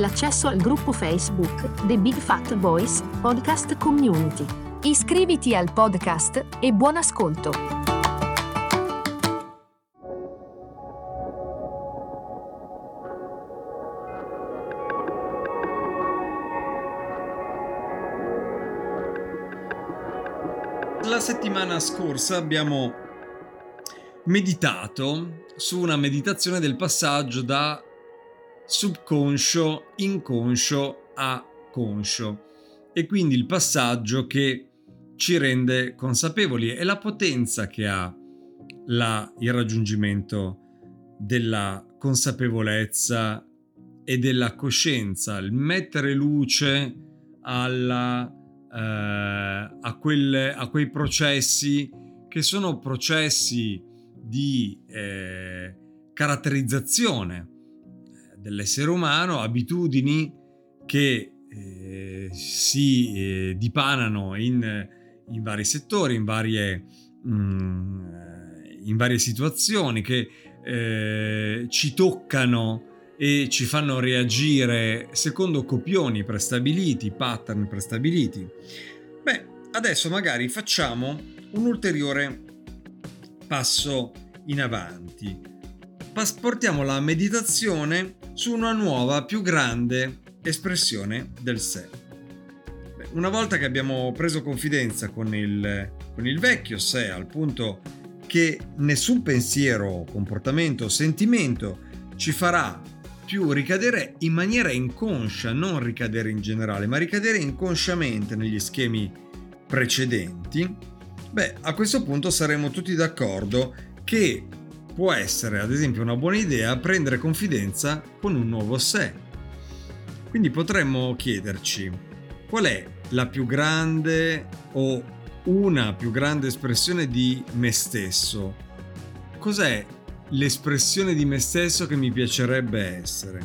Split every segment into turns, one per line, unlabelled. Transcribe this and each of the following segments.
l'accesso al gruppo Facebook The Big Fat Voice Podcast Community. Iscriviti al podcast e buon ascolto!
La settimana scorsa abbiamo meditato su una meditazione del passaggio da subconscio, inconscio a conscio. E quindi il passaggio che ci rende consapevoli e la potenza che ha la, il raggiungimento della consapevolezza e della coscienza, il mettere luce alla eh, a, quelle, a, quei processi che sono processi di eh, caratterizzazione dell'essere umano, abitudini che eh, si eh, dipanano in, in, vari settori, in varie, mm, in varie situazioni, che eh, ci toccano e ci fanno reagire secondo copioni prestabiliti, pattern prestabiliti. Beh, adesso magari facciamo un ulteriore passo in avanti. Portiamo la meditazione su una nuova, più grande espressione del sé. Una volta che abbiamo preso confidenza con il, con il vecchio sé, al punto che nessun pensiero, comportamento o sentimento ci farà più ricadere in maniera inconscia, non ricadere in generale, ma ricadere inconsciamente negli schemi precedenti, beh, a questo punto saremo tutti d'accordo che può essere, ad esempio, una buona idea prendere confidenza con un nuovo sé. Quindi potremmo chiederci qual è la più grande o una più grande espressione di me stesso? Cos'è l'espressione di me stesso che mi piacerebbe essere?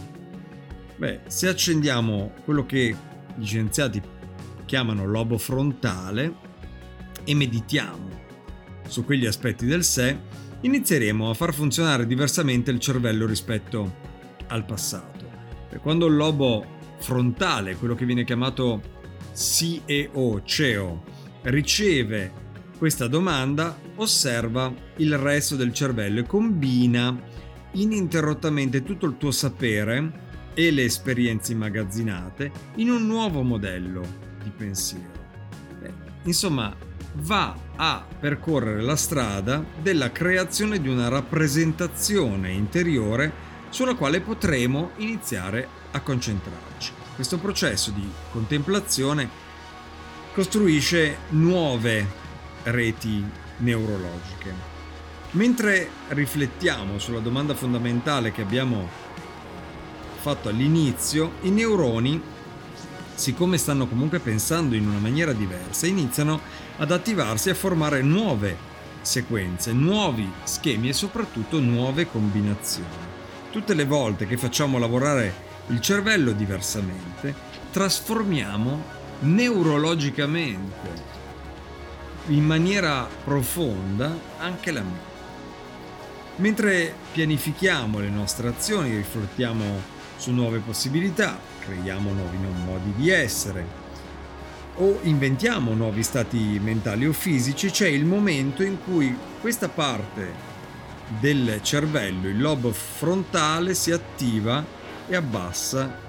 Beh, se accendiamo quello che gli scienziati chiamano lobo frontale e meditiamo su quegli aspetti del sé, inizieremo a far funzionare diversamente il cervello rispetto al passato. E quando il lobo frontale, quello che viene chiamato CEO, CEO, riceve questa domanda osserva il resto del cervello e combina ininterrottamente tutto il tuo sapere e le esperienze immagazzinate in un nuovo modello di pensiero. Beh, insomma, va a percorrere la strada della creazione di una rappresentazione interiore sulla quale potremo iniziare a concentrarci. Questo processo di contemplazione costruisce nuove reti neurologiche. Mentre riflettiamo sulla domanda fondamentale che abbiamo fatto all'inizio, i neuroni, siccome stanno comunque pensando in una maniera diversa, iniziano ad attivarsi e a formare nuove sequenze, nuovi schemi e soprattutto nuove combinazioni. Tutte le volte che facciamo lavorare il cervello diversamente, trasformiamo neurologicamente in maniera profonda anche la mente. Mentre pianifichiamo le nostre azioni, riflettiamo su nuove possibilità, creiamo nuovi modi di essere o inventiamo nuovi stati mentali o fisici, c'è il momento in cui questa parte del cervello, il lobo frontale, si attiva e abbassa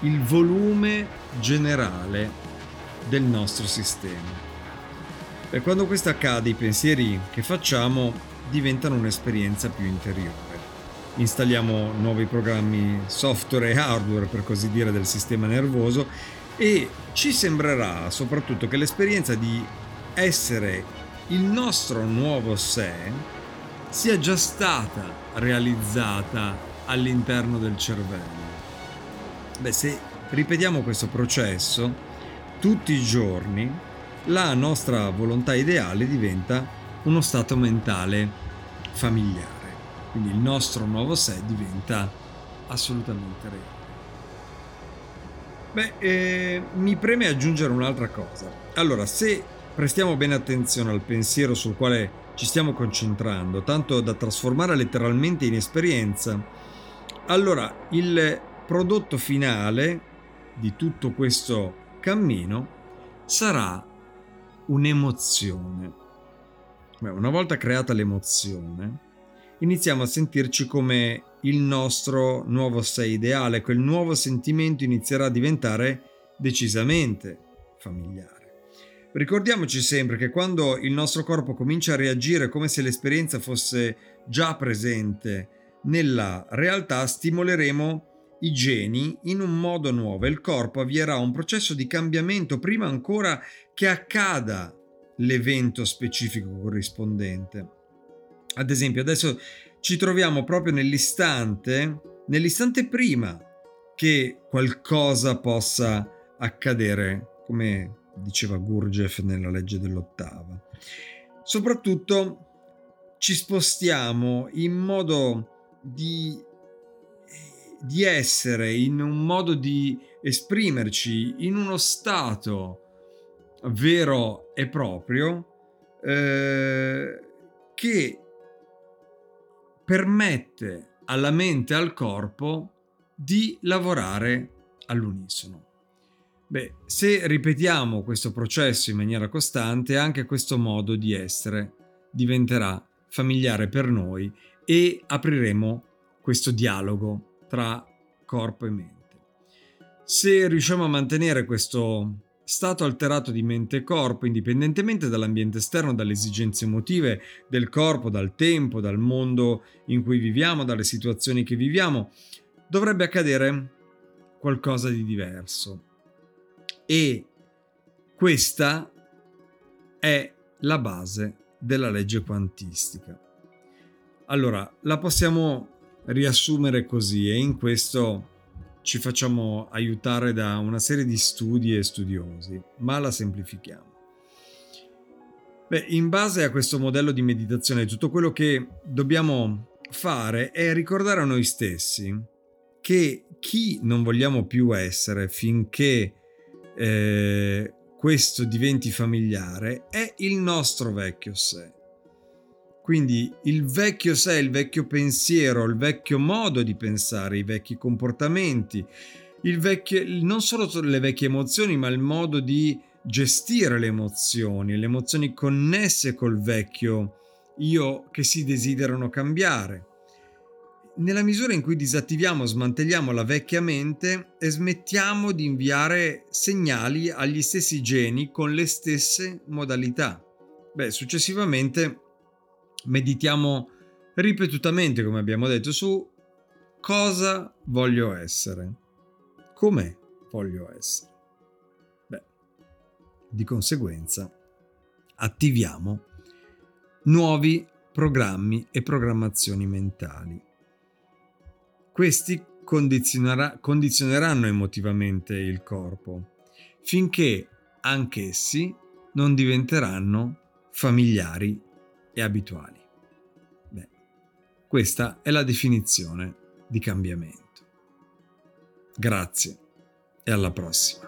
il volume generale del nostro sistema. E quando questo accade i pensieri che facciamo diventano un'esperienza più interiore. Installiamo nuovi programmi software e hardware, per così dire, del sistema nervoso e ci sembrerà soprattutto che l'esperienza di essere il nostro nuovo sé sia già stata realizzata all'interno del cervello. Beh, se ripetiamo questo processo tutti i giorni, la nostra volontà ideale diventa uno stato mentale familiare. Quindi il nostro nuovo sé diventa assolutamente reale. Beh, eh, mi preme aggiungere un'altra cosa. Allora, se prestiamo bene attenzione al pensiero sul quale ci stiamo concentrando, tanto da trasformare letteralmente in esperienza, allora il prodotto finale di tutto questo cammino sarà un'emozione. Beh, una volta creata l'emozione, iniziamo a sentirci come il nostro nuovo sé ideale, quel nuovo sentimento inizierà a diventare decisamente familiare. Ricordiamoci sempre che quando il nostro corpo comincia a reagire come se l'esperienza fosse già presente nella realtà, stimoleremo i geni in un modo nuovo e il corpo avvierà un processo di cambiamento prima ancora che accada l'evento specifico corrispondente. Ad esempio, adesso ci troviamo proprio nell'istante, nell'istante prima che qualcosa possa accadere, come diceva Gurdjieff nella legge dell'ottava. Soprattutto ci spostiamo in modo di, di essere, in un modo di esprimerci, in uno stato vero e proprio eh, che permette alla mente e al corpo di lavorare all'unisono. Beh, se ripetiamo questo processo in maniera costante, anche questo modo di essere diventerà familiare per noi e apriremo questo dialogo tra corpo e mente. Se riusciamo a mantenere questo stato alterato di mente e corpo, indipendentemente dall'ambiente esterno, dalle esigenze emotive del corpo, dal tempo, dal mondo in cui viviamo, dalle situazioni che viviamo, dovrebbe accadere qualcosa di diverso. E questa è la base della legge quantistica. Allora, la possiamo riassumere così e in questo ci facciamo aiutare da una serie di studi e studiosi, ma la semplifichiamo. Beh, in base a questo modello di meditazione, tutto quello che dobbiamo fare è ricordare a noi stessi che chi non vogliamo più essere finché eh, questo diventi familiare è il nostro vecchio sé. Quindi il vecchio sé, il vecchio pensiero, il vecchio modo di pensare, i vecchi comportamenti, vecchio, non solo le vecchie emozioni, ma il modo di gestire le emozioni, le emozioni connesse col vecchio io che si desiderano cambiare nella misura in cui disattiviamo, smantelliamo la vecchia mente e smettiamo di inviare segnali agli stessi geni con le stesse modalità. Beh, successivamente meditiamo ripetutamente, come abbiamo detto, su cosa voglio essere, come voglio essere. Beh, di conseguenza attiviamo nuovi programmi e programmazioni mentali questi condizioneranno emotivamente il corpo, finché anch'essi non diventeranno familiari e abituali. Beh, questa è la definizione di cambiamento. Grazie e alla prossima.